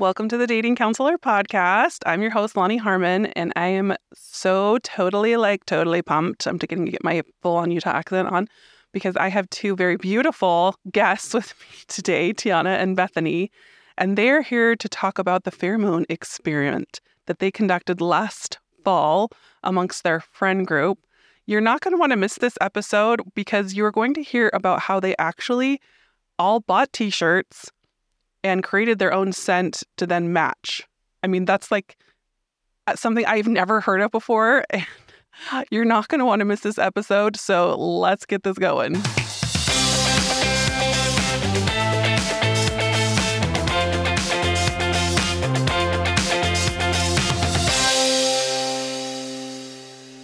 Welcome to the Dating Counselor podcast. I'm your host, Loni Harmon, and I am so totally, like, totally pumped. I'm going to get my full on Utah accent on because I have two very beautiful guests with me today, Tiana and Bethany, and they're here to talk about the Pheromone experiment that they conducted last fall amongst their friend group. You're not going to want to miss this episode because you're going to hear about how they actually all bought t shirts and created their own scent to then match. I mean, that's like something I've never heard of before. And you're not going to want to miss this episode. So let's get this going.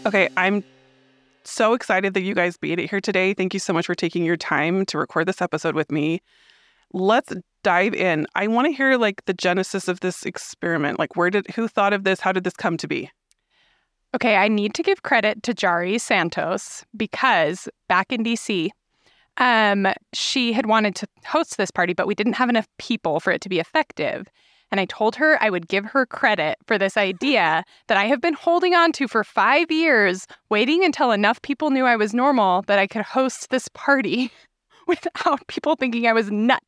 Okay, I'm so excited that you guys made it here today. Thank you so much for taking your time to record this episode with me. Let's dive in. I want to hear like the genesis of this experiment. Like where did who thought of this? How did this come to be? Okay, I need to give credit to Jari Santos because back in DC, um, she had wanted to host this party, but we didn't have enough people for it to be effective. And I told her I would give her credit for this idea that I have been holding on to for five years, waiting until enough people knew I was normal that I could host this party without people thinking I was nuts.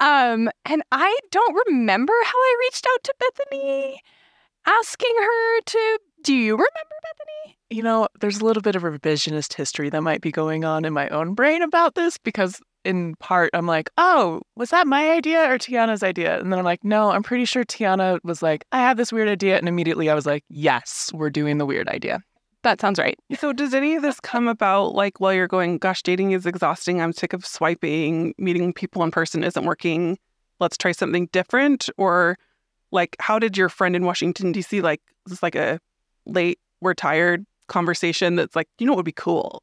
Um, and I don't remember how I reached out to Bethany asking her to. Do you remember Bethany? You know, there's a little bit of revisionist history that might be going on in my own brain about this because, in part, I'm like, oh, was that my idea or Tiana's idea? And then I'm like, no, I'm pretty sure Tiana was like, I have this weird idea. And immediately I was like, yes, we're doing the weird idea. That sounds right. So, does any of this come about like while you're going, gosh, dating is exhausting. I'm sick of swiping, meeting people in person isn't working. Let's try something different? Or, like, how did your friend in Washington, D.C., like, is this like a late, we're tired conversation that's like, you know what would be cool?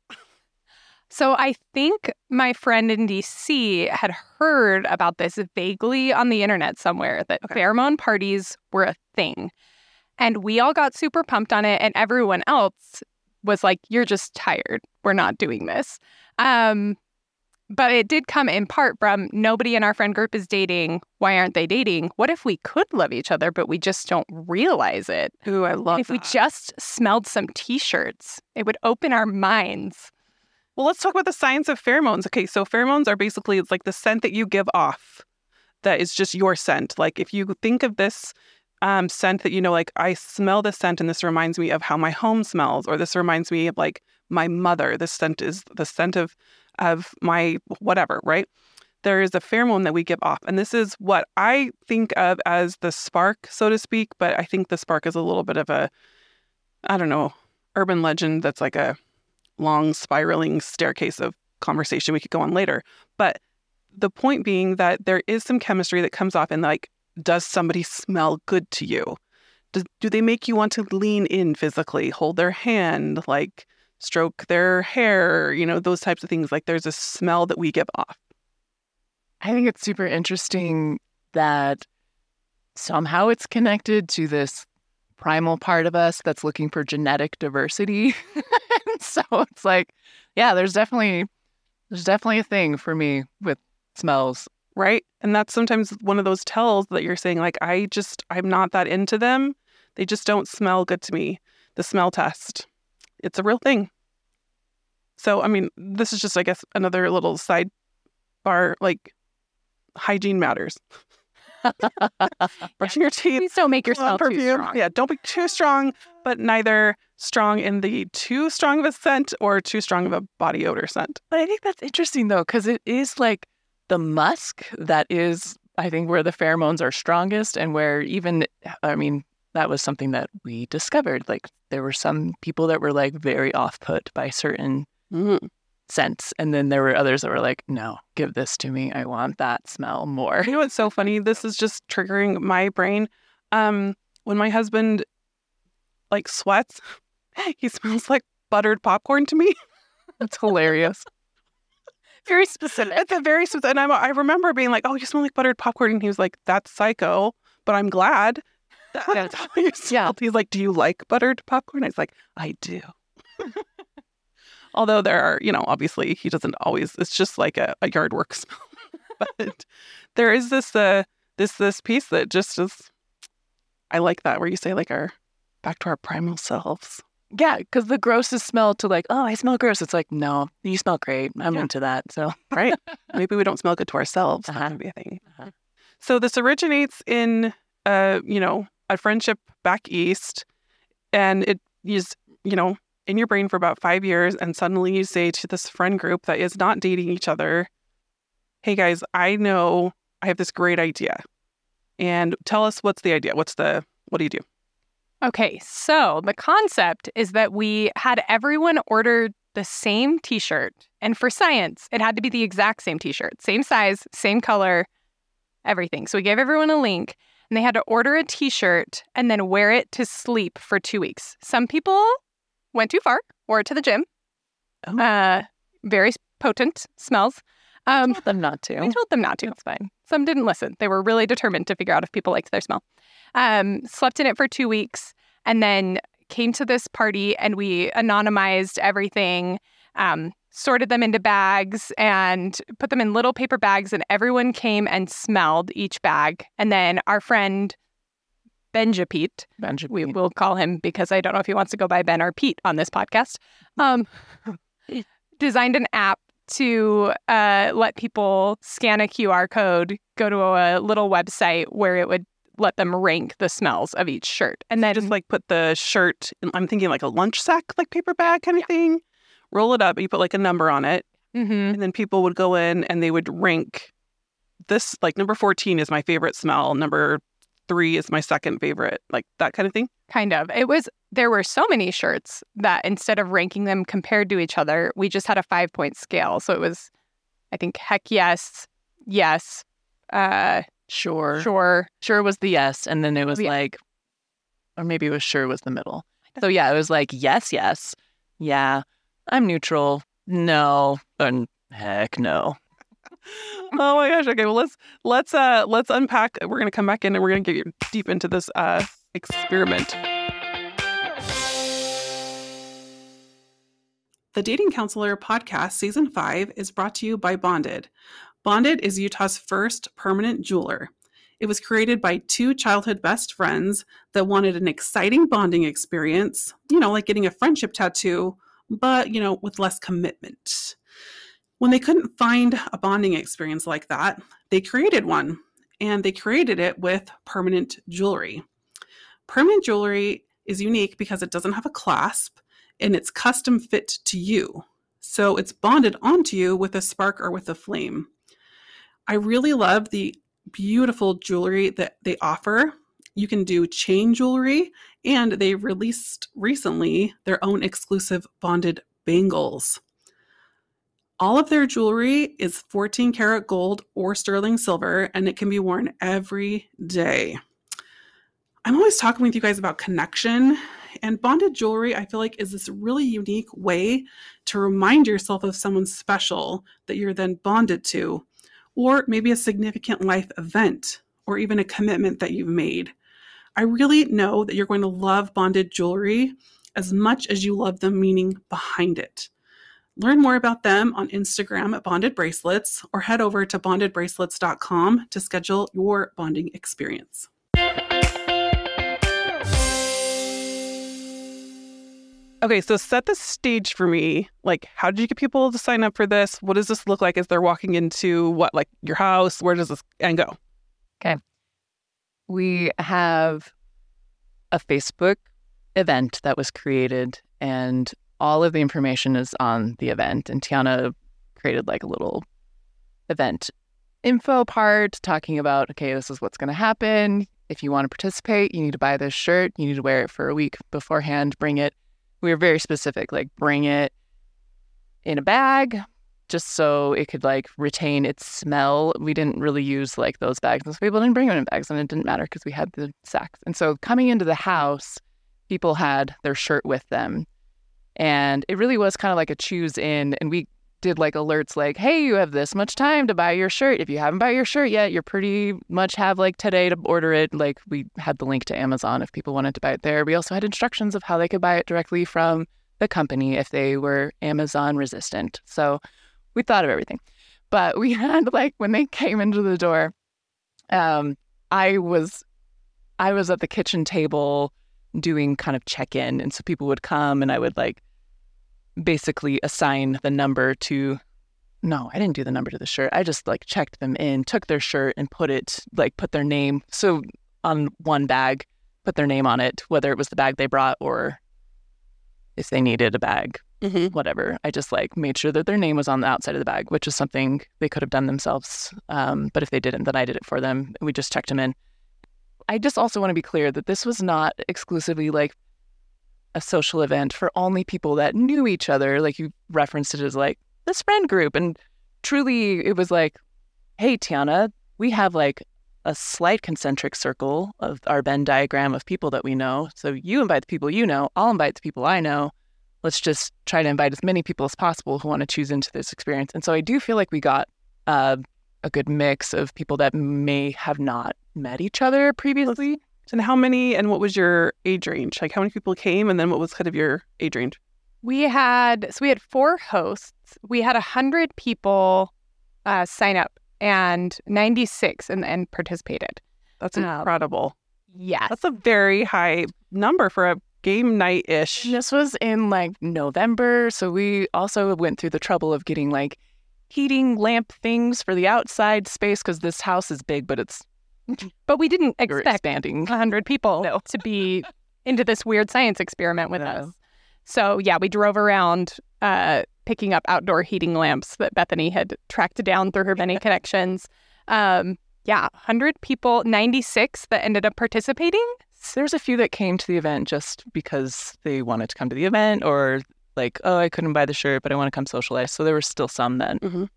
So I think my friend in DC had heard about this vaguely on the internet somewhere that Okay. pheromone parties were a thing. And we all got super pumped on it, and everyone else was like, You're just tired. We're not doing this. Um, but it did come in part from nobody in our friend group is dating. Why aren't they dating? What if we could love each other, but we just don't realize it? Ooh, I love if we just smelled some t shirts, it would open our minds. Well, let's talk about the science of pheromones. Okay, so pheromones are basically it's like the scent that you give off that is just your scent. Like if you think of this um, scent that you know, like I smell this scent and this reminds me of how my home smells, or this reminds me of like my mother. This scent is the scent of of my whatever, right? There is a pheromone that we give off, and this is what I think of as the spark, so to speak. But I think the spark is a little bit of a, I don't know, urban legend that's like a long spiraling staircase of conversation we could go on later. But the point being that there is some chemistry that comes off and like, does somebody smell good to you? Do, do they make you want to lean in physically, hold their hand, like stroke their hair, you know, those types of things? Like there's a smell that we give off. I think it's super interesting that somehow it's connected to this primal part of us that's looking for genetic diversity. so it's like, yeah, there's definitely there's definitely a thing for me with smells. Right? And that's sometimes one of those tells that you're saying, like, I just, I'm not that into them. They just don't smell good to me. The smell test, it's a real thing. So, I mean, this is just, I guess, another little sidebar, like, hygiene matters. Brushing your teeth. Please don't make yourself too perfume. strong. Yeah, don't be too strong, but neither strong in the too strong of a scent or too strong of a body odor scent. But I think that's interesting though, because it is like the musk that is, I think, where the pheromones are strongest, and where even, I mean, that was something that we discovered. Like there were some people that were like very off put by certain Mm. scents, and then there were others that were like, no, give this to me. I want that smell more. You know what's so funny? This is just triggering my brain. Um, when my husband like sweats, he smells like buttered popcorn to me. That's hilarious. Very specific. It's a very specific, and I'm, I remember being like, "Oh, you smell like buttered popcorn," and he was like, "That's psycho," but I'm glad. that That's how you smelled. He's like, "Do you like buttered popcorn?" I was like, "I do." Although there are, you know, obviously he doesn't always. It's just like a, a yard work smell, but there is this uh, this this piece that just is I like that where you say like our back to our primal selves. Yeah, because the grossest smell to like, oh, I smell gross. It's like, no, you smell great. I'm Yeah. into that. So Right. Maybe we don't smell good to ourselves. Uh-huh. could be a thing. Uh-huh. So this originates in uh, you know, a friendship back east and it is, you know, in your brain for about five years, and suddenly you say to this friend group that is not dating each other, Hey guys, I know I have this great idea. And tell us what's the idea? What's the what do you do? Okay, so the concept is that we had everyone order the same t shirt. And for science, it had to be the exact same t shirt, same size, same color, everything. So we gave everyone a link and they had to order a t shirt and then wear it to sleep for two weeks. Some people went too far, wore it to the gym. Oh. Uh, very potent smells. Um, told them not to. I told them not to. It's fine. Some didn't listen. They were really determined to figure out if people liked their smell. Um, slept in it for two weeks and then came to this party and we anonymized everything, um, sorted them into bags and put them in little paper bags. And everyone came and smelled each bag. And then our friend Benja Pete, Benjamin. we will call him because I don't know if he wants to go by Ben or Pete on this podcast, um, designed an app to uh, let people scan a QR code, go to a little website where it would let them rank the smells of each shirt. And then just like put the shirt I'm thinking like a lunch sack, like paper bag kind of thing. Roll it up, you put like a number on it, Mhm. and then people would go in and they would rank this like number 14 is my favorite smell, number 3 is my second favorite, like that kind of thing. kind of. It was, there were so many shirts that instead of ranking them compared to each other, we just had a five point scale. So it was, I think, heck yes, yes, uh, Sure. sure. Sure was the yes. And then it was Yeah. like, or maybe it was sure was the middle. So yeah, it was like, yes, yes. Yeah. I'm neutral. No. And heck no. oh my gosh. Okay, well let's let's uh let's unpack. We're gonna come back in and we're gonna get you deep into this uh experiment. The Dating Counselor podcast, season five, is brought to you by Bonded. Bonded is Utah's first permanent jeweler. It was created by two childhood best friends that wanted an exciting bonding experience, you know, like getting a friendship tattoo, but, you know, with less commitment. When they couldn't find a bonding experience like that, they created one, and they created it with permanent jewelry. Permanent jewelry is unique because it doesn't have a clasp and it's custom fit to you. So it's bonded onto you with a spark or with a flame. I really love the beautiful jewelry that they offer. You can do chain jewelry, and they released recently their own exclusive bonded bangles. All of their jewelry is 14 karat gold or sterling silver, and it can be worn every day. I'm always talking with you guys about connection, and bonded jewelry, I feel like, is this really unique way to remind yourself of someone special that you're then bonded to, or maybe a significant life event, or even a commitment that you've made. I really know that you're going to love bonded jewelry as much as you love the meaning behind it. Learn more about them on Instagram at Bonded Bracelets or head over to bondedbracelets.com to schedule your bonding experience. Okay, so set the stage for me. Like, how did you get people to sign up for this? What does this look like as they're walking into what, like your house? Where does this and go? Okay. We have a Facebook event that was created, and all of the information is on the event. And Tiana created like a little event info part talking about okay, this is what's going to happen. If you want to participate, you need to buy this shirt. You need to wear it for a week beforehand. Bring it. We were very specific, like bring it in a bag, just so it could like retain its smell. We didn't really use like those bags. So people didn't bring them in bags and it didn't matter because we had the sacks. And so coming into the house, people had their shirt with them. And it really was kind of like a choose in. And we did like alerts like, hey, you have this much time to buy your shirt. If you haven't bought your shirt yet, you're pretty much have like today to order it. Like we had the link to Amazon if people wanted to buy it there. We also had instructions of how they could buy it directly from the company if they were Amazon resistant. So we thought of everything. But we had like when they came into the door, um, I was I was at the kitchen table doing kind of check-in and so people would come and I would like basically assign the number to no, I didn't do the number to the shirt. I just like checked them in, took their shirt and put it like put their name so on one bag, put their name on it, whether it was the bag they brought or if they needed a bag, Mm-hmm. whatever. I just like made sure that their name was on the outside of the bag, which is something they could have done themselves. Um, but if they didn't, then I did it for them. We just checked them in. I just also want to be clear that this was not exclusively like a social event for only people that knew each other. Like you referenced it as like this friend group. And truly, it was like, hey, Tiana, we have like a slight concentric circle of our Venn diagram of people that we know. So you invite the people you know, I'll invite the people I know. Let's just try to invite as many people as possible who want to choose into this experience. And so I do feel like we got uh, a good mix of people that may have not met each other previously. And how many and what was your age range? Like how many people came and then what was kind of your age range? We had so we had four hosts. We had a hundred people uh, sign up, and ninety six and and participated. That's Oh. incredible. Yes, That's a very high number for a game night ish. This was in like November. So we also went through the trouble of getting like heating lamp things for the outside space because this house is big, but it's but we didn't expect expanding. a hundred people No. to be into this weird science experiment with No. us. So yeah, we drove around uh, picking up outdoor heating lamps that Bethany had tracked down through her many connections. Um, yeah, hundred people, ninety six that ended up participating. There's a few that came to the event just because they wanted to come to the event or like, oh, I couldn't buy the shirt, but I want to come socialize. So there were still some then. Mhm.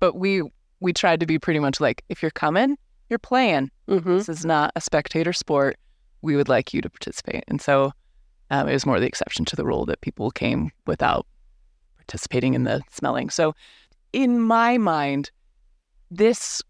But we we tried to be pretty much like, if you're coming, you're playing. Mm-hmm. This is not a spectator sport. We would like you to participate. And so um, it was more the exception to the rule that people came without participating in the smelling. So in my mind, this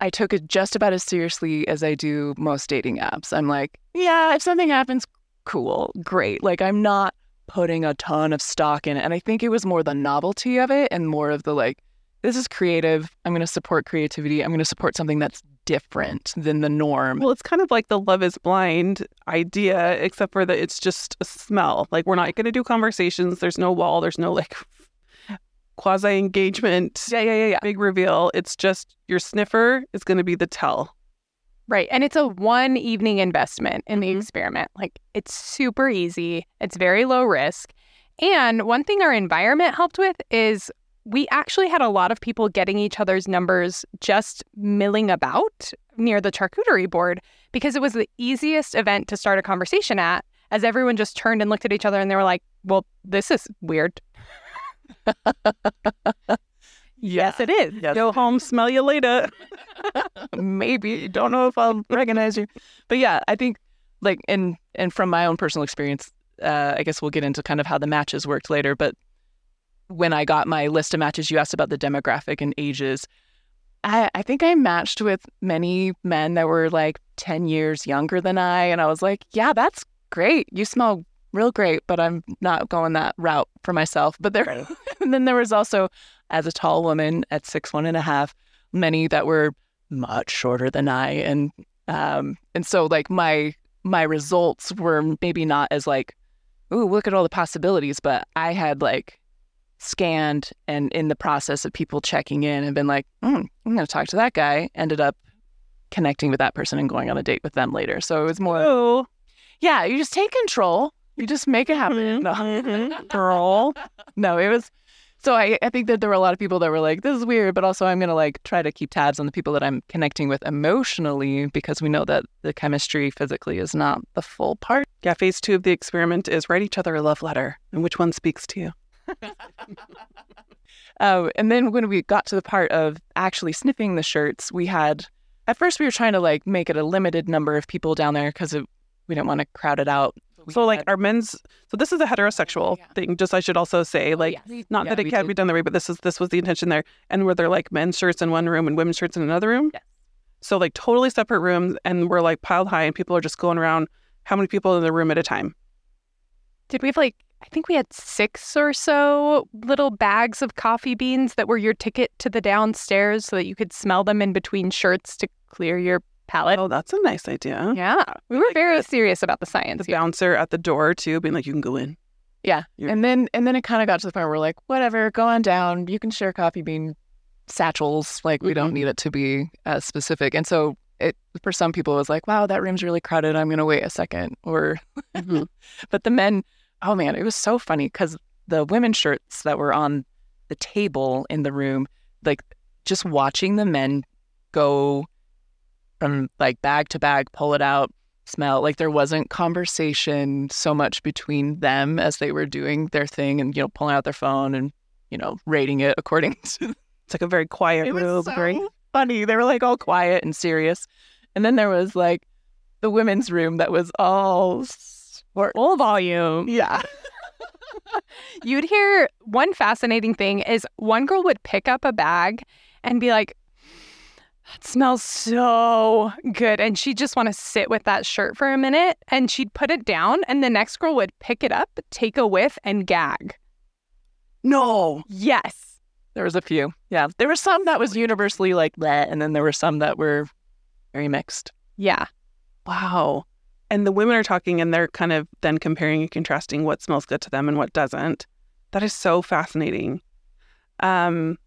I took it just about as seriously as I do most dating apps. I'm like, yeah, if something happens, cool, great. Like I'm not putting a ton of stock in it. And I think it was more the novelty of it and more of the like, this is creative. I'm going to support creativity. I'm going to support something that's different than the norm. Well, it's kind of like the love is blind idea, except for that it's just a smell. Like we're not going to do conversations. There's no wall. There's no like quasi engagement. yeah, yeah, yeah, yeah. Big reveal. It's just your sniffer is going to be the tell. Right. And it's a one evening investment in the Mhm. experiment. Like it's super easy, it's very low risk. And one thing our environment helped with is we actually had a lot of people getting each other's numbers just milling about near the charcuterie board because it was the easiest event to start a conversation at, as everyone just turned and looked at each other and they were like, well, this is weird. Yes, it is. Yes. Go home, smell you later. maybe don't know if I'll recognize you, but yeah, I think like and and from my own personal experience, uh, I guess we'll get into kind of how the matches worked later. But when I got my list of matches, you asked about the demographic and ages. I, I think I matched with many men that were like 10 years younger than I. And I was like, yeah, that's great. You smell real great, but I'm not going that route for myself. But there, and then there was also, as a tall woman at six, one and a half, many that were much shorter than I. And, um, and so like my, my results were maybe not as like, ooh, look at all the possibilities, but I had like scanned and in the process of people checking in and been like, mm, I'm going to talk to that guy, ended up connecting with that person and going on a date with them later. So it was more, Oh, yeah, you just take control. You just make it happen. No. Mhm. girl. no, it was. So I, I think that there were a lot of people that were like, this is weird, but also I'm going to like try to keep tabs on the people that I'm connecting with emotionally because we know that the chemistry physically is not the full part. Yeah, phase two of the experiment is write each other a love letter, and which one speaks to you? Oh, and then when we got to the part of actually sniffing the shirts, we had at first we were trying to like make it a limited number of people down there because we didn't want to crowd it out. We So, like, had- our men's. So this is a heterosexual Yeah. thing. Just I should also say, oh, like, Yes. not Yeah, that it can't did. be done that way, but this is this was the intention there. And were there like men's shirts in one room and women's shirts in another room? Yes. So like totally separate rooms, and we're like piled high, and people are just going around. How many people in the room at a time? Did we have like, I think we had six or so little bags of coffee beans that were your ticket to the downstairs so that you could smell them in between shirts to clear your palate. Oh, that's a nice idea. Yeah, we were like very that. serious about the science. The bouncer at the door too, being like, "You can go in." Yeah. You're- And then and then it kind of got to the point where we're like, whatever, go on down. You can share coffee bean satchels. Like we don't Mhm. need it to be as specific. And so it for some people it was like, wow, that room's really crowded. I'm gonna wait a second. Or Mhm. but the men, oh man, it was so funny because the women's shirts that were on the table in the room, like just watching the men go from like bag to bag, pull it out, smell. Like there wasn't conversation so much between them as they were doing their thing and, you know, pulling out their phone and, you know, rating it according to It's like a very quiet it room. was so very funny. They were like all quiet and serious. And then there was like the women's room that was all sport. Full volume. Yeah. You'd hear one fascinating thing is one girl would pick up a bag and be like, that smells so good. And she'd just want to sit with that shirt for a minute and she'd put it down. And the next girl would pick it up, take a whiff, and gag. no. Yes. There was a few. Yeah. There were some that was universally like that. And then there were some that were very mixed. Yeah. Wow. And the women are talking and they're kind of then comparing and contrasting what smells good to them and what doesn't. That is so fascinating. Um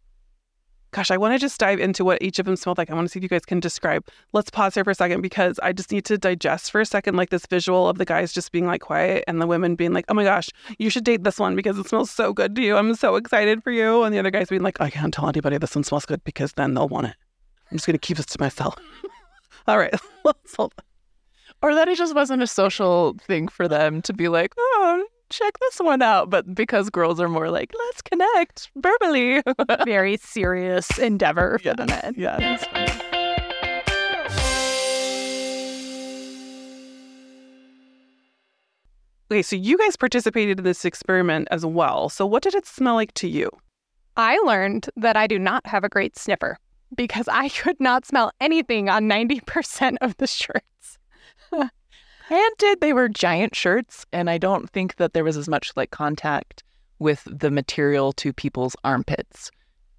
gosh, I want to just dive into what each of them smelled like. I want to see if you guys can describe. Let's pause here for a second because I just need to digest for a second like this visual of the guys just being like quiet and the women being like, "Oh my gosh, you should date this one because it smells so good to you. I'm so excited for you." And the other guys being like, "I can't tell anybody this one smells good because then they'll want it. I'm just going to keep this to myself." All right. Let's hold Or that it just wasn't a social thing for them to be like, oh, check this one out. But because girls are more like, let's connect verbally. Very serious endeavor for the men. yeah. that's. Okay, so you guys participated in this experiment as well. So what did it smell like to you? I learned that I do not have a great sniffer because I could not smell anything on 90% of the shirts. Granted, they were giant shirts, and I don't think that there was as much like contact with the material to people's armpits,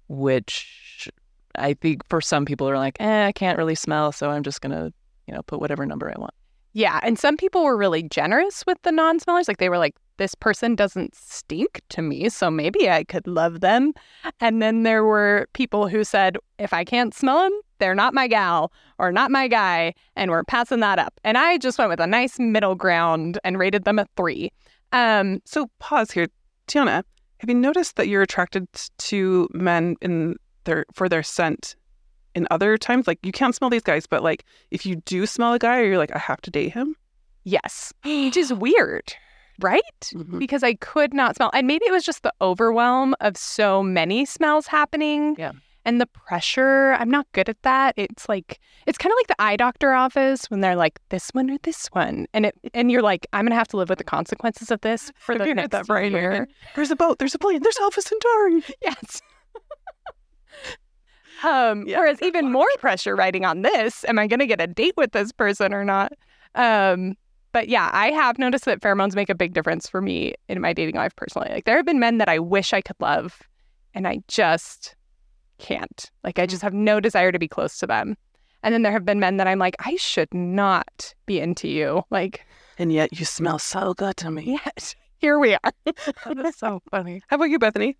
which I think for some people are like, eh, I can't really smell, so I'm just gonna, you know, put whatever number I want. Yeah, and some people were really generous with the non-smellers. Like they were like, "This person doesn't stink to me, so maybe I could love them." And then there were people who said, "If I can't smell them, they're not my gal or not my guy," and we're passing that up. And I just went with a nice middle ground and rated them a three. Um, So pause here. Tiana, have you noticed that you're attracted to men in their for their scent in other times? Like you can't smell these guys, but like if you do smell a guy, you're like, I have to date him. yes, which is weird, right? Mhm. because I could not smell. And maybe it was just the overwhelm of so many smells happening. Yeah. And the pressure. I'm not good at that. It's like it's kind of like the eye doctor office when they're like this one or this one, and it and you're like I'm gonna have to live with the consequences of this for the next that, Brian year. Morgan? There's a boat. There's a plane. There's Alpha Centauri. Yes. um, Yeah, whereas even more pressure writing on this, am I going to get a date with this person or not? Um, but yeah, I have noticed that pheromones make a big difference for me in my dating life personally. Like there have been men that I wish I could love and I just can't. Like I just mm. have no desire to be close to them. And then there have been men that I'm like, I should not be into you. Like, And yet you smell so good to me. yes, here we are. That's so funny. How about you, Bethany?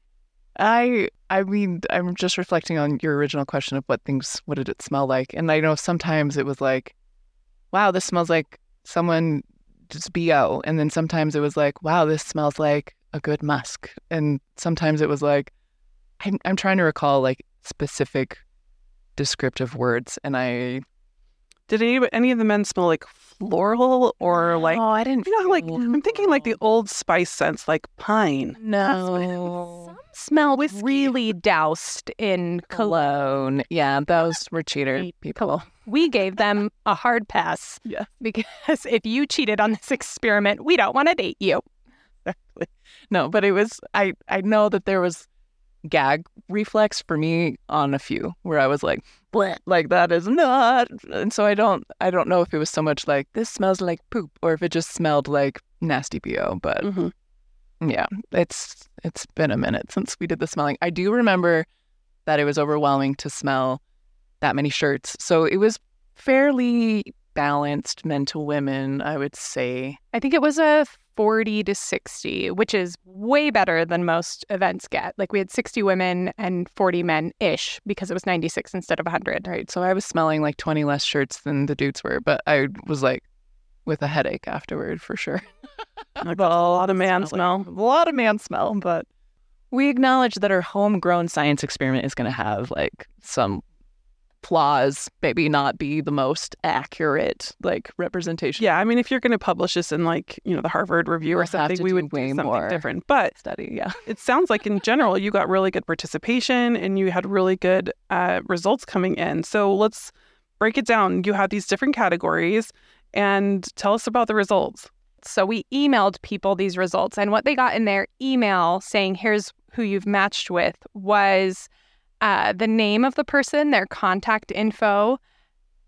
I I mean, I'm just reflecting on your original question of what things what did it smell like? And I know sometimes it was like, wow, this smells like someone just BO. And then sometimes it was like, wow, this smells like a good musk. And sometimes it was like I'm I'm trying to recall like specific descriptive words and I Did any any of the men smell like floral or like Oh, I didn't you know like feel I'm thinking like the old spice scents like pine. No. Some smell really doused in cologne. Cologne. Yeah, those were cheater people. We gave them a hard pass. Yeah. Because if you cheated on this experiment, we don't want to date you. exactly. No, but it was I I know that there was gag reflex for me on a few where I was like, Bleh, like that is not and so I don't I don't know if it was so much like this smells like poop or if it just smelled like nasty BO, but Mhm. yeah, it's it's been a minute since we did the smelling. I do remember that it was overwhelming to smell that many shirts. So it was fairly balanced men to women, I would say. I think it was a 40 to 60, which is way better than most events get. Like we had 60 women and 40 men ish because it was 96 instead of 100. Right. So I was smelling like 20 less shirts than the dudes were, but I was like with a headache afterward for sure. Like, a lot of man Smelling. smell. A lot of man smell, but we acknowledge that our homegrown science experiment is going to have like some flaws, maybe not be the most accurate like representation Yeah, I mean, if you're going to publish this in like you know the Harvard Review or We'll have something, we would way do something more. different. But study. Yeah. it sounds like in general you got really good participation and you had really good uh, results coming in. So let's break it down. You had these different categories, and tell us about the results. So we emailed people these results, and what they got in their email saying, here's who you've matched with, was uh, the name of the person, their contact info,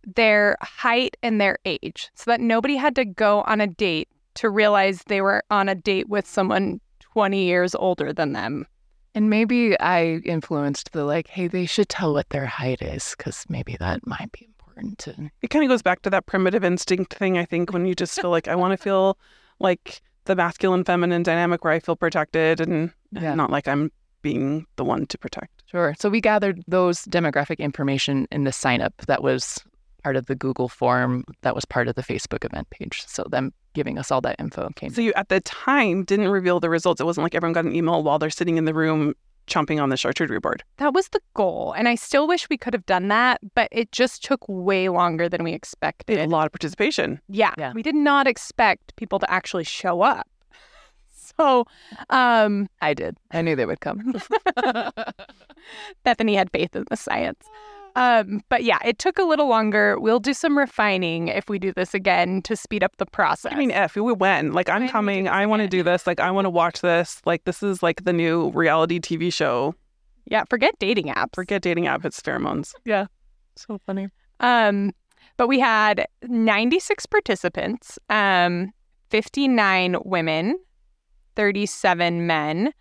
their height, and their age, so that nobody had to go on a date to realize they were on a date with someone 20 years older than them. And maybe I influenced the like, hey, they should tell what their height is because maybe that might be important to. It kind of goes back to that primitive instinct thing. I think when you just feel like I want to feel like the masculine feminine dynamic where I feel protected and Yeah. not like I'm being the one to protect. Sure. So we gathered those demographic information in the sign up that was part of the Google form that was part of the Facebook event page. So them giving us all that info came. So you at the time didn't reveal the results. It wasn't like everyone got an email while they're sitting in the room chomping on the charcuterie board. That was the goal. And I still wish we could have done that, but it just took way longer than we expected. A lot of participation. Yeah, Yeah. we did not expect people to actually show up. So, um, I did. I knew they would come. Bethany had faith in the science. Um, but yeah, it took a little longer. We'll do some refining if we do this again to speed up the process. I mean, if we went. Like, I'm When coming. I want to do this. Like, I want to watch this. Like, this is like the new reality TV show. yeah, forget dating apps. Forget dating apps. It's pheromones. Yeah, so funny. Um, but we had 96 participants, um, 59 women, 37 men,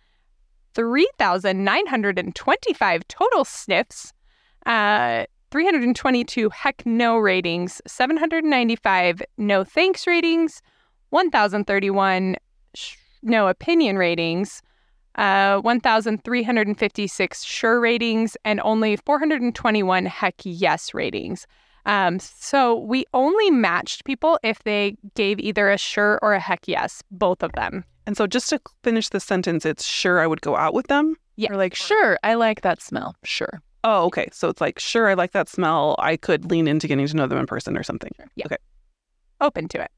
3,925 total sniffs, uh, 322 heck no ratings, 795 no thanks ratings, 1,031 sh- no opinion ratings, uh, 1,356 sure ratings, and only 421 heck yes ratings. Um, so we only matched people if they gave either a sure or a heck yes, both of them. And so, just to finish the sentence, it's sure I would go out with them. Yeah. Or like, sure, I like that smell. Sure. Oh, okay. So it's like, sure, I like that smell. I could lean into getting to know them in person or something. Yeah. Okay. Open to it.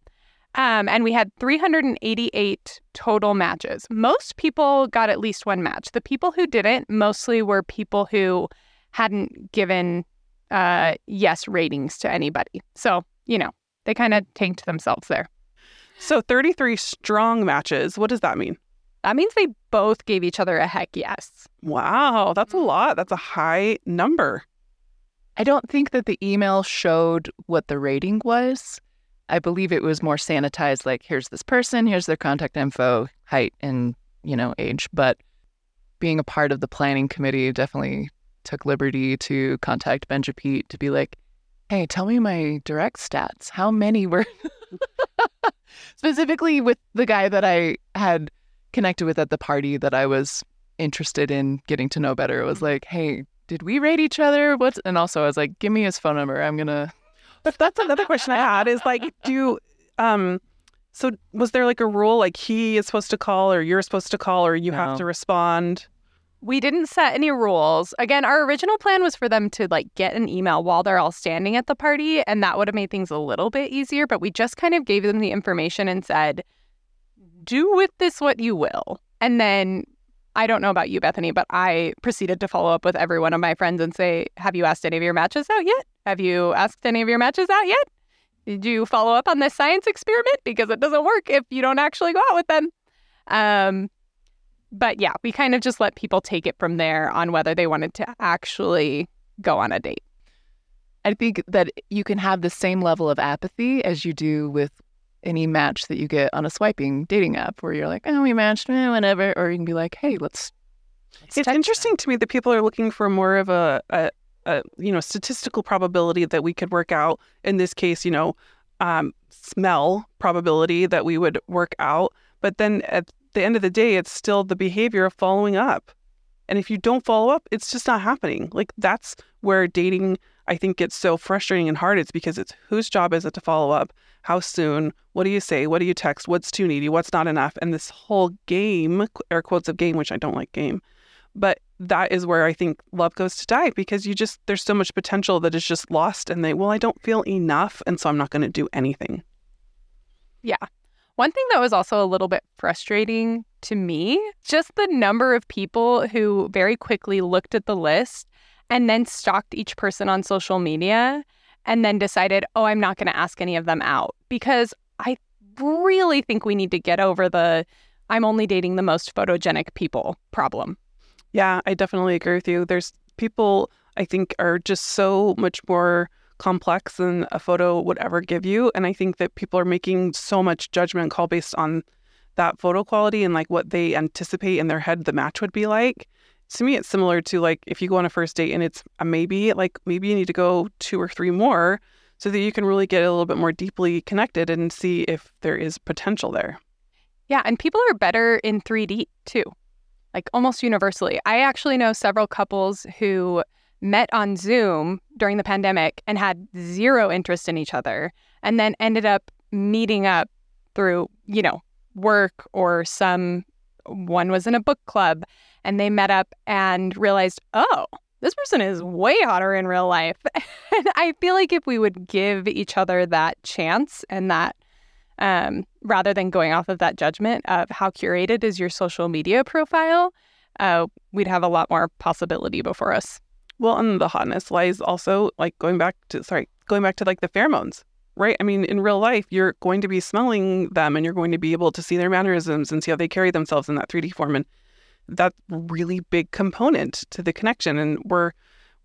Um, and we had 388 total matches. Most people got at least one match. The people who didn't mostly were people who hadn't given uh, yes ratings to anybody. So, you know, they kind of tanked themselves there. So 33 strong matches. What does that mean? That means they both gave each other a heck yes. Wow, that's a mm-hmm. lot. That's a high number. I don't think that the email showed what the rating was. I believe it was more sanitized, like here's this person, here's their contact info, height, and you know age. But being a part of the planning committee definitely took liberty to contact Benja Pete to be like, "Hey, tell me my direct stats. How many were?" Specifically with the guy that I had connected with at the party that I was interested in getting to know better. It was like, "Hey, did we rate each other? What's and also I was like, give me his phone number. I'm gonna But that's another question I had is like, do um so was there like a rule like he is supposed to call or you're supposed to call or you No. have to respond? We didn't set any rules. Again, our original plan was for them to like get an email while they're all standing at the party, and that would have made things a little bit easier. But we just kind of gave them the information and said, do with this what you will. And then I don't know about you, Bethany, but I proceeded to follow up with every one of my friends and say, Have you asked any of your matches out yet? Have you asked any of your matches out yet? Did you follow up on this science experiment? Because it doesn't work if you don't actually go out with them. Um, but yeah, we kind of just let people take it from there on whether they wanted to actually go on a date. I think that you can have the same level of apathy as you do with any match that you get on a swiping dating app where you're like, oh, we matched, eh, whatever. Or you can be like, hey, let's. let's It's text interesting to me that people are looking for more of a, a a you know statistical probability that we could work out. In this case, you know, um, smell probability that we would work out. But then at the end of the day, it's still the behavior of following up. And if you don't follow up, it's just not happening. Like that's where dating, I think, gets so frustrating and hard. It's because it's whose job is it to follow up? How soon? What do you say? What do you text? What's too needy? What's not enough? And this whole game, air quotes of game, which I don't like game, but that is where I think love goes to die because you just, there's so much potential that is just lost. And they, well, I don't feel enough. And so I'm not going to do anything. Yeah. One thing that was also a little bit frustrating to me, just the number of people who very quickly looked at the list and then stalked each person on social media and then decided, oh, I'm not going to ask any of them out because I really think we need to get over the I'm only dating the most photogenic people problem. Yeah, I definitely agree with you. There's people I think are just so much more complex than a photo would ever give you. And I think that people are making so much judgment call based on that photo quality and like what they anticipate in their head the match would be like. To me, it's similar to like if you go on a first date and it's a maybe, like maybe you need to go two or three more so that you can really get a little bit more deeply connected and see if there is potential there. Yeah. And people are better in 3D too, like almost universally. I actually know several couples who met on Zoom during the pandemic and had zero interest in each other and then ended up meeting up through, you know, work or some one was in a book club and they met up and realized, "Oh, this person is way hotter in real life." and I feel like if we would give each other that chance and that um, rather than going off of that judgment of how curated is your social media profile, uh, we'd have a lot more possibility before us. Well, and the hotness lies also like going back to sorry, going back to like the pheromones, right? I mean, in real life, you're going to be smelling them and you're going to be able to see their mannerisms and see how they carry themselves in that 3D form. And that's really big component to the connection. And we're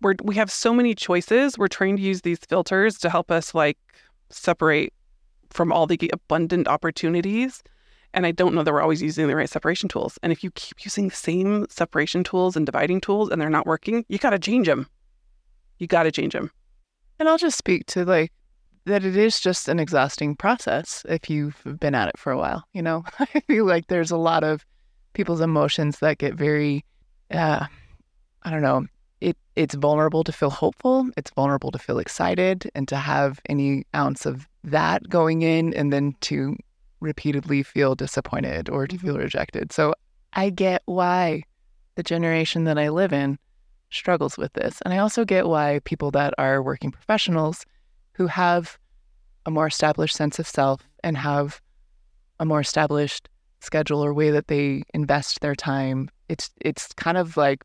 we're we have so many choices. We're trying to use these filters to help us like separate from all the abundant opportunities. And I don't know that we're always using the right separation tools. And if you keep using the same separation tools and dividing tools and they're not working, you got to change them. You got to change them. And I'll just speak to like that it is just an exhausting process if you've been at it for a while. You know, I feel like there's a lot of people's emotions that get very, uh, I don't know, it it's vulnerable to feel hopeful. It's vulnerable to feel excited and to have any ounce of that going in and then to repeatedly feel disappointed or to feel mm-hmm. rejected. So I get why the generation that I live in struggles with this. And I also get why people that are working professionals who have a more established sense of self and have a more established schedule or way that they invest their time, it's it's kind of like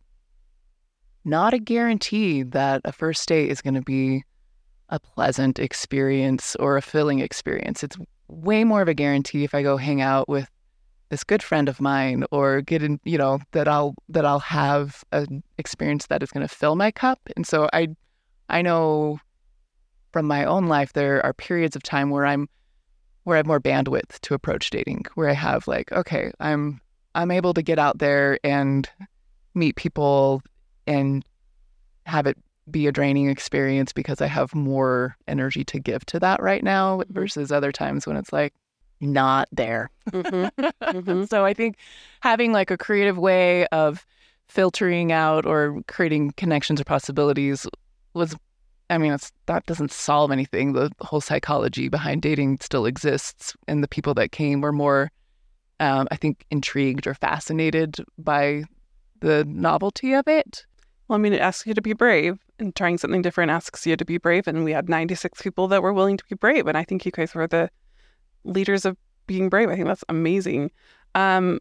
not a guarantee that a first date is going to be a pleasant experience or a filling experience. It's way more of a guarantee if I go hang out with this good friend of mine or get in, you know, that I'll that I'll have an experience that is going to fill my cup. And so I I know from my own life there are periods of time where I'm where I have more bandwidth to approach dating, where I have like, okay, I'm I'm able to get out there and meet people and have it be a draining experience because I have more energy to give to that right now mm-hmm. versus other times when it's like not there. Mm-hmm. Mm-hmm. so I think having like a creative way of filtering out or creating connections or possibilities was I mean, that doesn't solve anything. The whole psychology behind dating still exists, and the people that came were more, um, I think, intrigued or fascinated by the novelty of it. Well, I mean, it asks you to be brave, and trying something different asks you to be brave. And we had 96 people that were willing to be brave. And I think you guys were the leaders of being brave. I think that's amazing. Um,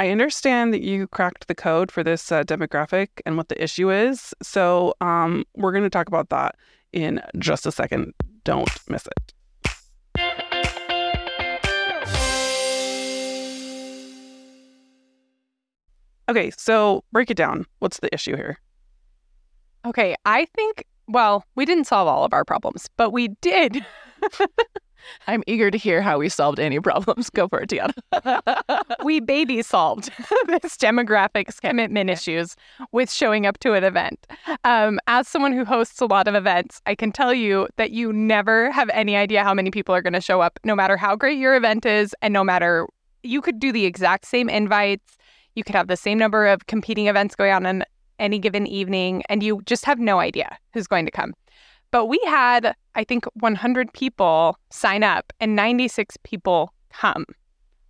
I understand that you cracked the code for this uh, demographic and what the issue is. So um, we're going to talk about that in just a second. Don't miss it. Okay, so break it down. What's the issue here? Okay, I think, well, we didn't solve all of our problems, but we did. I'm eager to hear how we solved any problems. Go for it, Tiana. we baby solved this demographics commitment issues with showing up to an event. Um, as someone who hosts a lot of events, I can tell you that you never have any idea how many people are going to show up, no matter how great your event is, and no matter you could do the exact same invites. You could have the same number of competing events going on in any given evening, and you just have no idea who's going to come. But we had, I think, 100 people sign up and 96 people come,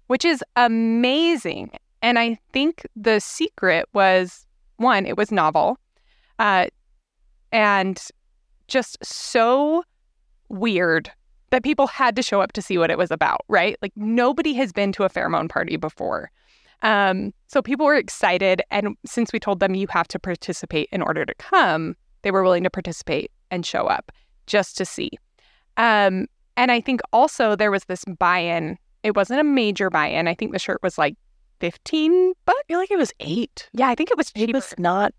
which is amazing. And I think the secret was one, it was novel uh, and just so weird that people had to show up to see what it was about, right? Like nobody has been to a pheromone party before. Um, so people were excited. And since we told them you have to participate in order to come, they were willing to participate and show up just to see. Um, and I think also there was this buy in. It wasn't a major buy in. I think the shirt was like 15 bucks. I feel like it was eight. Yeah, I think it was cheaper. It was not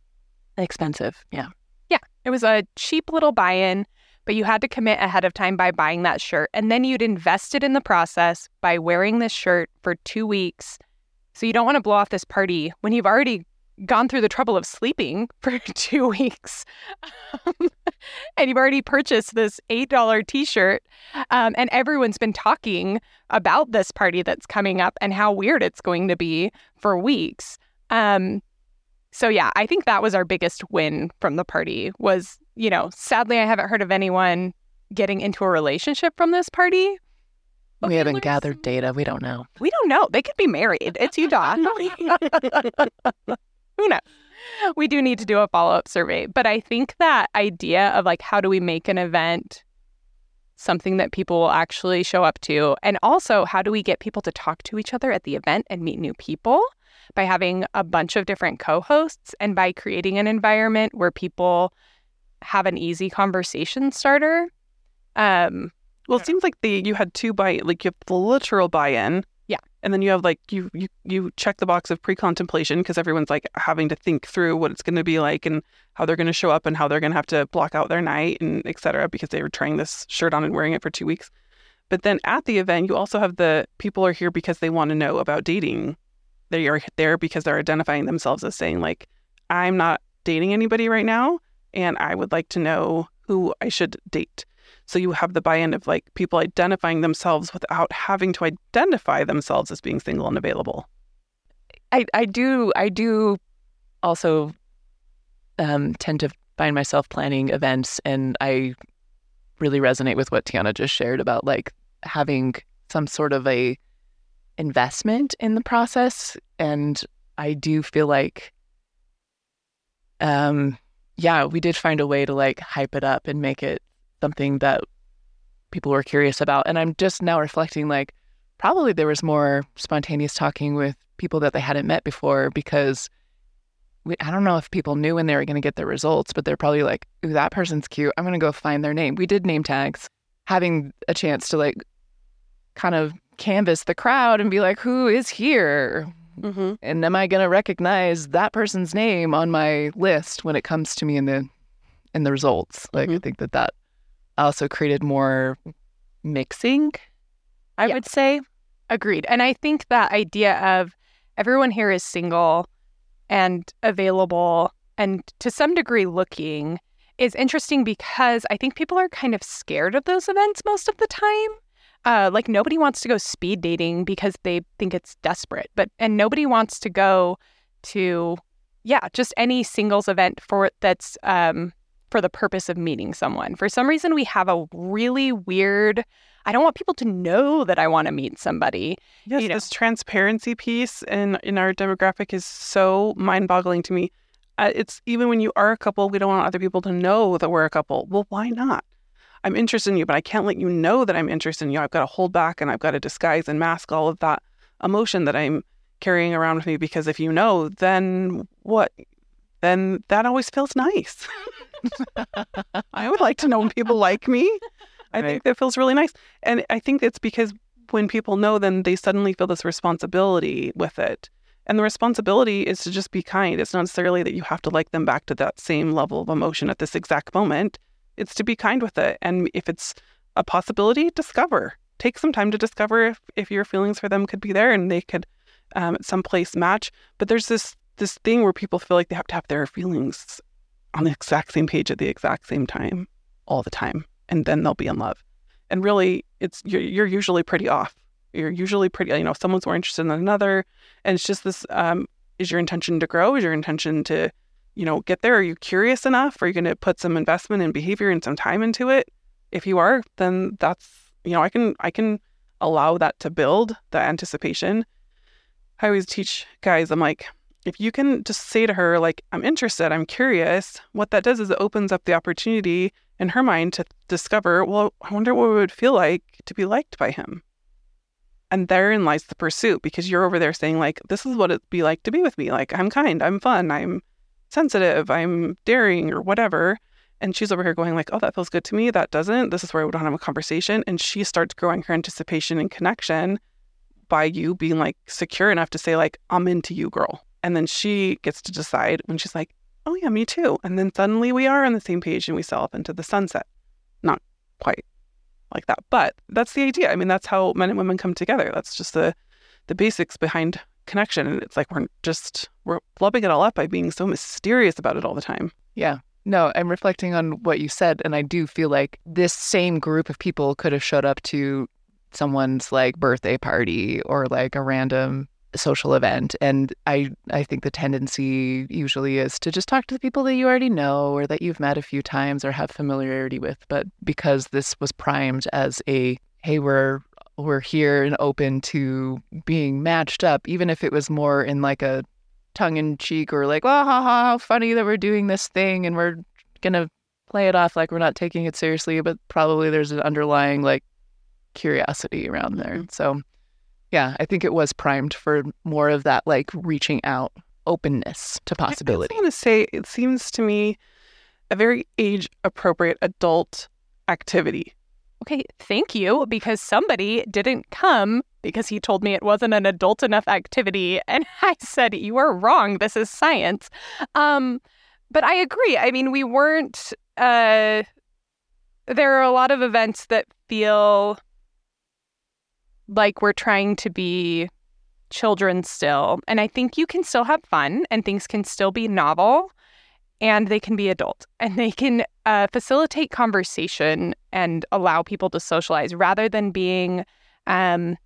expensive. Yeah. Yeah. It was a cheap little buy in, but you had to commit ahead of time by buying that shirt. And then you'd invested in the process by wearing this shirt for two weeks. So you don't want to blow off this party when you've already gone through the trouble of sleeping for two weeks um, and you've already purchased this $8 t shirt, um, and everyone's been talking about this party that's coming up and how weird it's going to be for weeks. Um, so yeah, I think that was our biggest win from the party was, you know, sadly I haven't heard of anyone getting into a relationship from this party. We haven't gathered data. We don't know. We don't know. They could be married. It's Utah. Who knows? We do need to do a follow up survey. But I think that idea of like, how do we make an event something that people will actually show up to? And also, how do we get people to talk to each other at the event and meet new people? By having a bunch of different co hosts and by creating an environment where people have an easy conversation starter. Um, well, it seems like the you had two buy like you have the literal buy-in, Yeah. and then you have like you you you check the box of pre-contemplation because everyone's like having to think through what it's going to be like and how they're going to show up and how they're going to have to block out their night and et cetera because they were trying this shirt on and wearing it for two weeks. But then at the event, you also have the people are here because they want to know about dating. They are there because they're identifying themselves as saying like, I'm not dating anybody right now, and I would like to know who I should date. So you have the buy-in of like people identifying themselves without having to identify themselves as being single and available. I, I do I do also um, tend to find myself planning events, and I really resonate with what Tiana just shared about like having some sort of a investment in the process, and I do feel like, um, yeah, we did find a way to like hype it up and make it something that people were curious about, and I'm just now reflecting like probably there was more spontaneous talking with people that they hadn't met before because we, I don't know if people knew when they were going to get their results, but they're probably like, "Ooh, that person's cute. I'm going to go find their name." We did name tags, having a chance to like kind of canvas the crowd and be like, "Who is here?" Mm-hmm. And am I going to recognize that person's name on my list when it comes to me in the in the results? Like I Mhm. think that that also created more mixing. I Yeah. would say. Agreed. And I think that idea of everyone here is single and available and to some degree looking is interesting because I think people are kind of scared of those events most of the time. Uh, like nobody wants to go speed dating because they think it's desperate, but and nobody wants to go to yeah just any singles event for that's um, for the purpose of meeting someone. For some reason, we have a really weird. I don't want people to know that I want to meet somebody. Yes, You know. this transparency piece in in our demographic is so mind-boggling to me. Uh, it's even when you are a couple, we don't want other people to know that we're a couple. Well, why not? I'm interested in you, but I can't let you know that I'm interested in you. I've got to hold back and I've got to disguise and mask all of that emotion that I'm carrying around with me because if you know, then what? Then that always feels nice. I would like to know when people like me. I think that feels really nice. And I think it's because when people know, then they suddenly feel this responsibility with it. And the responsibility is to just be kind. It's not necessarily that you have to like them back to that same level of emotion at this exact moment. It's to be kind with it. And if it's a possibility, discover. take some time to discover if, if your feelings for them could be there and they could um, at some place match. But there's this this thing where people feel like they have to have their feelings on the exact same page at the exact same time all the time, and then they'll be in love. And really, it's you're, you're usually pretty off. You're usually pretty, you know, someone's more interested in another, and it's just this. Um, is your intention to grow? Is your intention to, you know, get there? Are you curious enough? Are you going to put some investment in behavior and some time into it? If you are, then that's you know, I can I can allow that to build the anticipation. I always teach guys, I'm like, if you can just say to her, like, I'm interested, I'm curious, what that does is it opens up the opportunity in her mind to discover, well, I wonder what it would feel like to be liked by him. And therein lies the pursuit because you're over there saying, like, this is what it'd be like to be with me. Like, I'm kind, I'm fun, I'm sensitive, I'm daring, or whatever. And she's over here going like, oh, that feels good to me. That doesn't. This is where want to have a conversation. And she starts growing her anticipation and connection by you being like secure enough to say like, I'm into you, girl. And then she gets to decide when she's like, oh yeah, me too. And then suddenly we are on the same page and we sail off into the sunset. Not quite like that, but that's the idea. I mean, that's how men and women come together. That's just the the basics behind connection. And it's like we're just we're flubbing it all up by being so mysterious about it all the time. Yeah. No, I'm reflecting on what you said, and I do feel like this same group of people could have showed up to someone's like birthday party or like a random social event and i i think the tendency usually is to just talk to the people that you already know or that you've met a few times or have familiarity with but because this was primed as a hey we're we're here and open to being matched up even if it was more in like a tongue in cheek or like, well, ha, ha, how funny that we're doing this thing and we're going to play it off like we're not taking it seriously. But probably there's an underlying like curiosity around there. Mm-hmm. So, yeah, I think it was primed for more of that like reaching out openness to possibility. I, I want to say it seems to me a very age appropriate adult activity. Okay, thank you, because somebody didn't come because he told me it wasn't an adult enough activity. And I said, You are wrong. This is science. Um, but I agree. I mean, we weren't, uh, there are a lot of events that feel like we're trying to be children still. And I think you can still have fun and things can still be novel and they can be adult and they can uh, facilitate conversation and allow people to socialize rather than being um,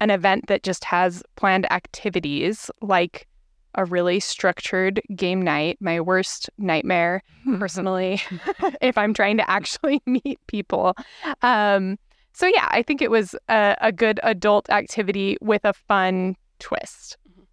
an event that just has planned activities like a really structured game night, my worst nightmare personally, if I'm trying to actually meet people. Um, so, yeah, I think it was a, a, good adult activity with a fun twist. Mm-hmm.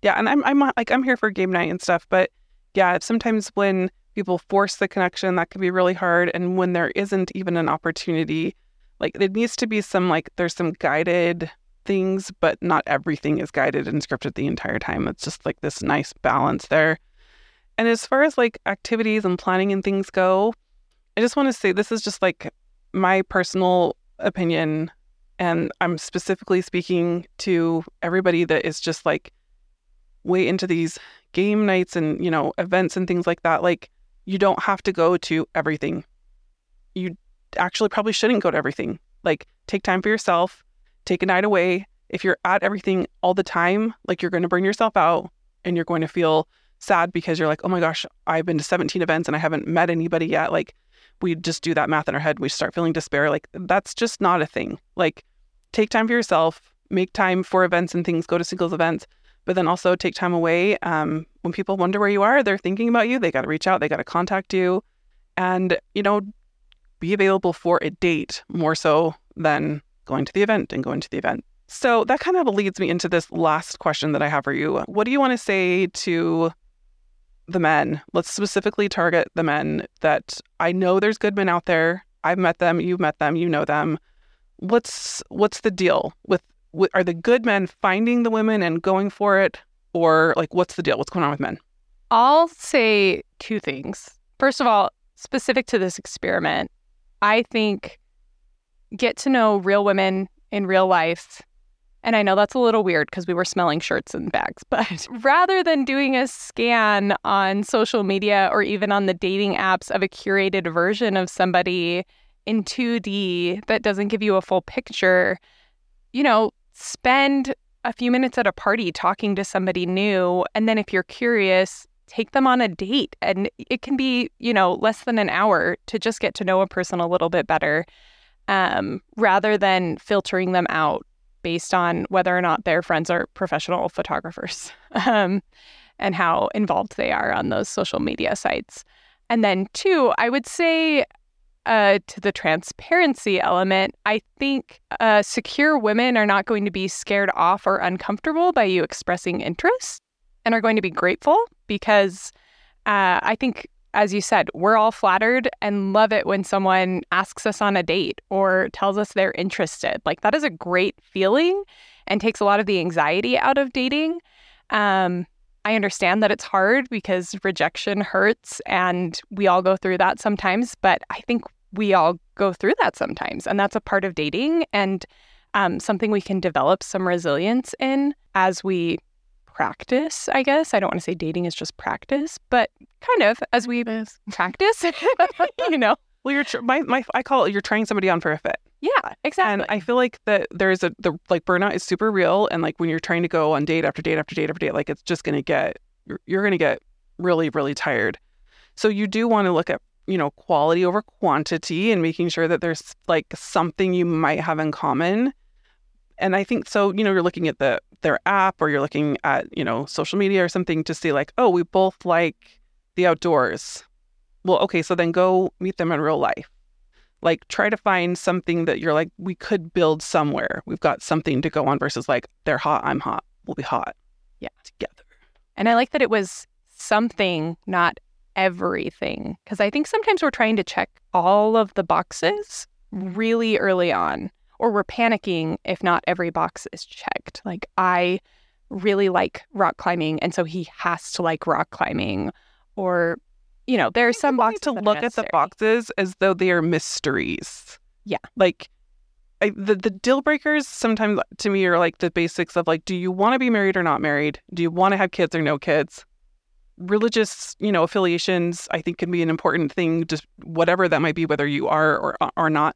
Yeah, and I'm I'm like I'm here for game night and stuff, but yeah, sometimes when people force the connection, that can be really hard. And when there isn't even an opportunity, like it needs to be some like there's some guided things, but not everything is guided and scripted the entire time. It's just like this nice balance there. And as far as like activities and planning and things go, I just want to say this is just like my personal opinion. And I'm specifically speaking to everybody that is just like way into these game nights and, you know, events and things like that. Like, you don't have to go to everything. You actually probably shouldn't go to everything. Like, take time for yourself, take a night away. If you're at everything all the time, like you're going to burn yourself out and you're going to feel sad because you're like, oh my gosh, I've been to 17 events and I haven't met anybody yet. Like we just do that math in our head. and We start feeling despair. Like that's just not a thing. Like take time for yourself, make time for events and things, go to singles events, but then also take time away. Um, when people wonder where you are, they're thinking about you. They got to reach out, they got to contact you, and, you know, be available for a date more so than going to the event and going to the event. So that kind of leads me into this last question that I have for you. What do you want to say to the men? Let's specifically target the men that I know there's good men out there. I've met them, you've met them, you know them. What's what's the deal with, with are the good men finding the women and going for it or like what's the deal? What's going on with men? I'll say two things. First of all, specific to this experiment, I think get to know real women in real life. And I know that's a little weird because we were smelling shirts and bags, but rather than doing a scan on social media or even on the dating apps of a curated version of somebody, in 2D that doesn't give you a full picture, you know, spend a few minutes at a party talking to somebody new. And then if you're curious, take them on a date. And it can be, you know, less than an hour to just get to know a person a little bit better um, rather than filtering them out based on whether or not their friends are professional photographers um, and how involved they are on those social media sites. And then, two, I would say uh, to the transparency element, I think uh, secure women are not going to be scared off or uncomfortable by you expressing interest and are going to be grateful because uh, I think, as you said, we're all flattered and love it when someone asks us on a date or tells us they're interested. Like, that is a great feeling and takes a lot of the anxiety out of dating. Um, I understand that it's hard because rejection hurts and we all go through that sometimes, but I think we all go through that sometimes. And that's a part of dating and um, something we can develop some resilience in as we practice, I guess. I don't want to say dating is just practice, but kind of as we practice, you know. Well, you're tr- my, my I call it you're trying somebody on for a fit. Yeah, exactly. And I feel like that there's a the like burnout is super real, and like when you're trying to go on date after date after date after date, like it's just gonna get you're, you're gonna get really really tired. So you do want to look at you know quality over quantity and making sure that there's like something you might have in common. And I think so. You know, you're looking at the their app or you're looking at you know social media or something to see like, oh, we both like the outdoors. Well, okay, so then go meet them in real life. Like try to find something that you're like we could build somewhere. We've got something to go on versus like they're hot i'm hot. We'll be hot yeah. together. And i like that it was something not everything because i think sometimes we're trying to check all of the boxes really early on or we're panicking if not every box is checked like i really like rock climbing and so he has to like rock climbing or you know, there are some boxes to look at the boxes as though they are mysteries. Yeah. Like I, the the deal breakers sometimes to me are like the basics of like, do you want to be married or not married? Do you want to have kids or no kids? Religious, you know, affiliations I think can be an important thing, just whatever that might be, whether you are or are not.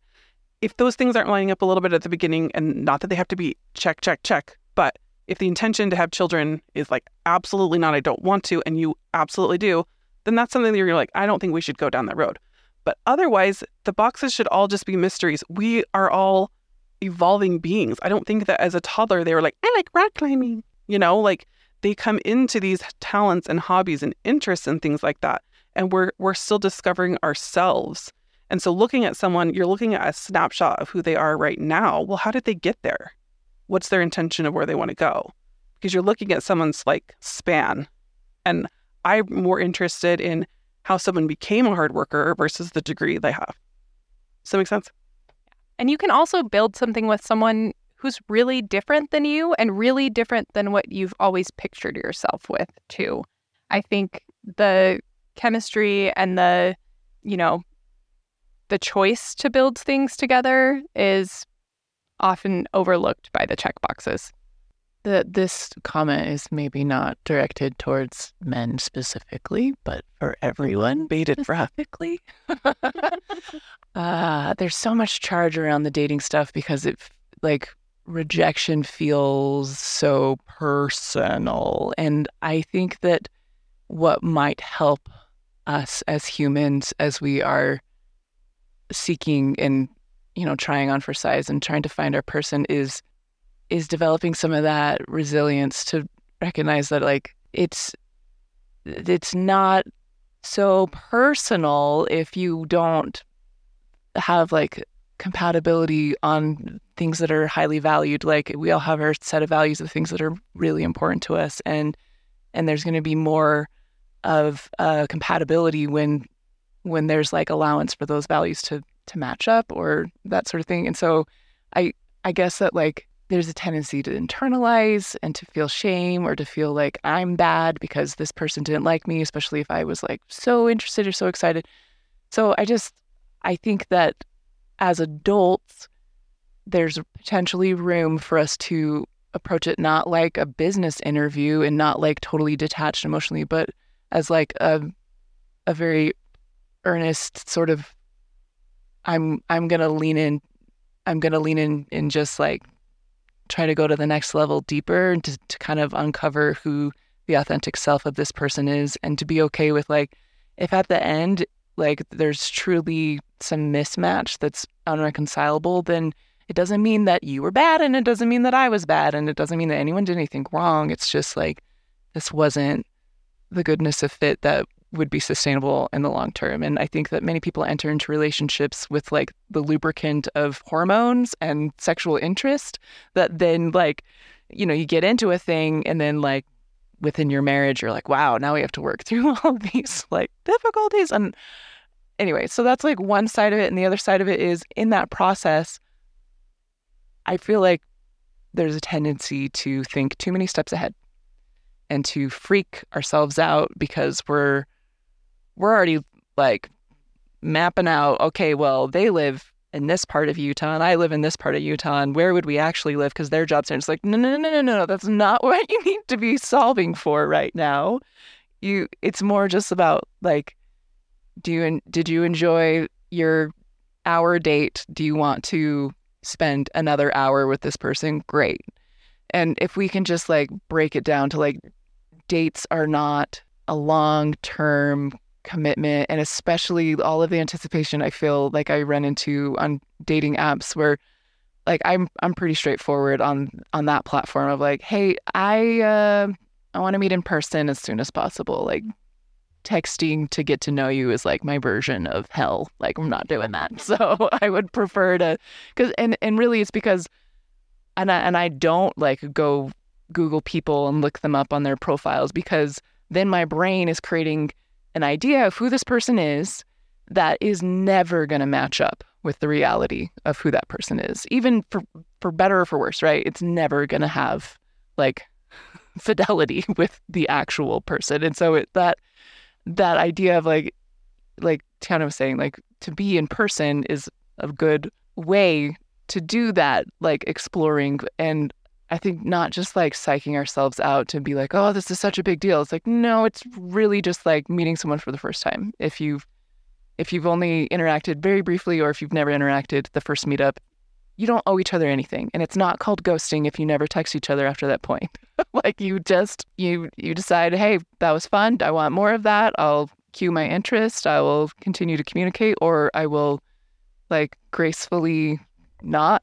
If those things aren't lining up a little bit at the beginning, and not that they have to be check, check, check, but if the intention to have children is like absolutely not, I don't want to, and you absolutely do, then that's something that you're like, I don't think we should go down that road. But otherwise, the boxes should all just be mysteries. We are all evolving beings. I don't think that as a toddler they were like, I like rock climbing. You know, like they come into these talents and hobbies and interests and things like that. And we're we're still discovering ourselves. And so looking at someone, you're looking at a snapshot of who they are right now. Well, how did they get there? What's their intention of where they want to go? Because you're looking at someone's like span. And I'm more interested in how someone became a hard worker versus the degree they have. Does that make sense? And you can also build something with someone who's really different than you and really different than what you've always pictured yourself with, too. I think the chemistry and the, you know, the choice to build things together is often overlooked by the check boxes that this comment is maybe not directed towards men specifically, but for everyone. Bated breath. uh, there's so much charge around the dating stuff because it like rejection feels so personal. And I think that what might help us as humans as we are seeking and you know trying on for size and trying to find our person is is developing some of that resilience to recognize that like it's it's not so personal if you don't have like compatibility on things that are highly valued. Like we all have our set of values of things that are really important to us and and there's going to be more of uh, compatibility when when there's like allowance for those values to to match up or that sort of thing and so i i guess that like there's a tendency to internalize and to feel shame or to feel like I'm bad because this person didn't like me, especially if I was like so interested or so excited. So I just, I think that as adults, there's potentially room for us to approach it not like a business interview and not like totally detached emotionally, but as like a, a very earnest sort of I'm I'm gonna lean in. I'm gonna lean in and just like try to go to the next level deeper and to, to kind of uncover who the authentic self of this person is and to be okay with like if at the end like there's truly some mismatch that's unreconcilable then it doesn't mean that you were bad and it doesn't mean that I was bad and it doesn't mean that anyone did anything wrong it's just like this wasn't the goodness of fit that would be sustainable in the long term. And I think that many people enter into relationships with like the lubricant of hormones and sexual interest that then like, you know, you get into a thing and then like within your marriage, you're like, wow, now we have to work through all these like difficulties. And anyway, so that's like one side of it. And the other side of it is in that process, I feel like there's a tendency to think too many steps ahead and to freak ourselves out because we're we're already like mapping out okay well they live in this part of utah and i live in this part of utah and where would we actually live? Because their are it's like no no no no no that's not what you need to be solving for right now. You it's more just about like do you did you enjoy your hour date? Do you want to spend another hour with this person? Great. And if we can just like break it down to like dates are not a long term commitment and especially all of the anticipation I feel like I run into on dating apps where like I'm I'm pretty straightforward on on that platform of like hey I uh I want to meet in person as soon as possible. Like texting to get to know you is like my version of hell. Like I'm not doing that. So I would prefer to cuz and and really it's because and I, and I don't like go Google people and look them up on their profiles because then my brain is creating an idea of who this person is that is never going to match up with the reality of who that person is even for for better or for worse right? It's never going to have like fidelity with the actual person. And so it, that that idea of like like Tiana was saying like to be in person is a good way to do that like exploring and I think not just like psyching ourselves out to be like, oh, this is such a big deal. It's like, no, it's really just like meeting someone for the first time. If you've if you've only interacted very briefly or if you've never interacted the first meetup, you don't owe each other anything. And it's not called ghosting if you never text each other after that point. like you just you you decide, hey, that was fun. I want more of that. I'll cue my interest. I will continue to communicate or I will like gracefully not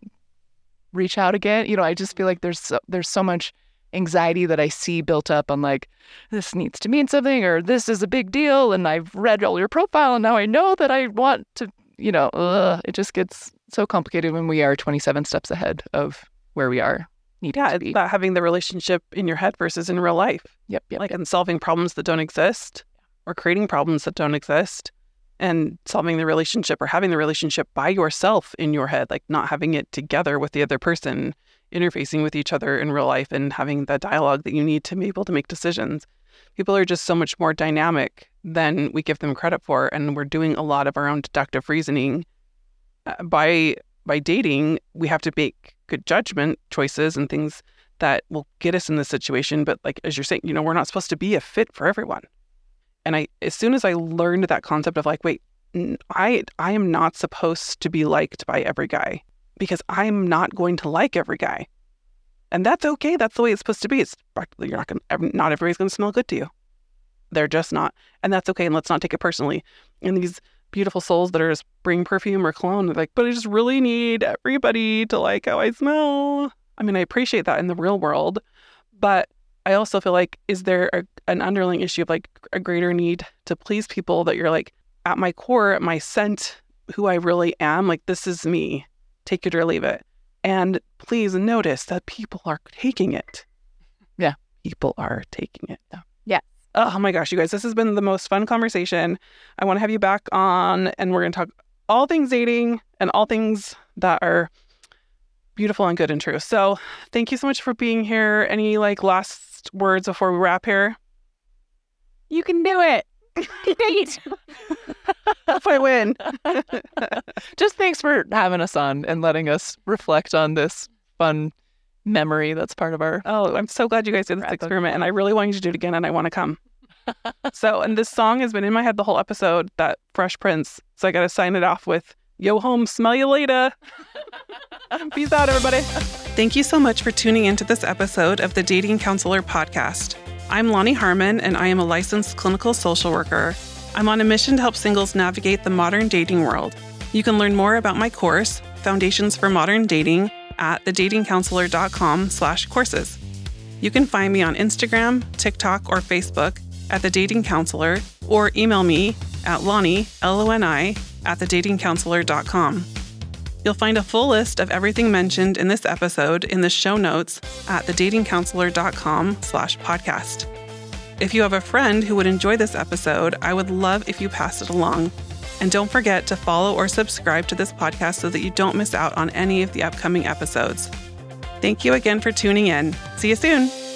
reach out again. You know, I just feel like there's so, there's so much anxiety that I see built up on like this needs to mean something or this is a big deal and I've read all your profile and now I know that I want to, you know, ugh, it just gets so complicated when we are 27 steps ahead of where we are. Yeah, it's about having the relationship in your head versus in real life. Yep, yep. Like and solving problems that don't exist or creating problems that don't exist and solving the relationship or having the relationship by yourself in your head, like not having it together with the other person, interfacing with each other in real life and having the dialogue that you need to be able to make decisions. People are just so much more dynamic than we give them credit for, and we're doing a lot of our own deductive reasoning. Uh, by by dating, we have to make good judgment choices and things that will get us in this situation. But like as you're saying, you know, we're not supposed to be a fit for everyone. And I, as soon as I learned that concept of like, wait, I, I am not supposed to be liked by every guy because I'm not going to like every guy, and that's okay. That's the way it's supposed to be. It's you're not gonna, not everybody's going to smell good to you. They're just not, and that's okay. And let's not take it personally. And these beautiful souls that are just bring perfume or cologne, they're like, but I just really need everybody to like how I smell. I mean, I appreciate that in the real world, but I also feel like, is there a, an underlying issue of like a greater need to please people that you're like, at my core, at my scent, who I really am, like, this is me, take it or leave it. And please notice that people are taking it. Yeah. People are taking it. Yeah. Oh my gosh, you guys, this has been the most fun conversation. I want to have you back on, and we're going to talk all things dating and all things that are beautiful and good and true. So, thank you so much for being here. Any like last last words before we wrap here? You can do it. Date. if I win. Just thanks for having us on and letting us reflect on this fun memory that's part of our. Oh, I'm so glad you guys did this experiment, and I really want you to do it again, and I want to come. so, and this song has been in my head the whole episode, that Fresh Prince. So I got to sign it off with Yo home, smell you later. Peace out, everybody. Thank you so much for tuning into this episode of the Dating Counselor Podcast. I'm Loni Harmon, and I am a licensed clinical social worker. I'm on a mission to help singles navigate the modern dating world. You can learn more about my course, Foundations for Modern Dating, at thedatingcounselor.com slash courses. You can find me on Instagram, TikTok, or Facebook at The Dating Counselor, or email me at Loni, L-O-N-I, at thedatingcounselor.com. You'll find a full list of everything mentioned in this episode in the show notes at thedatingcounselor.com slash podcast. If you have a friend who would enjoy this episode, I would love if you pass it along. And don't forget to follow or subscribe to this podcast so that you don't miss out on any of the upcoming episodes. Thank you again for tuning in. See you soon.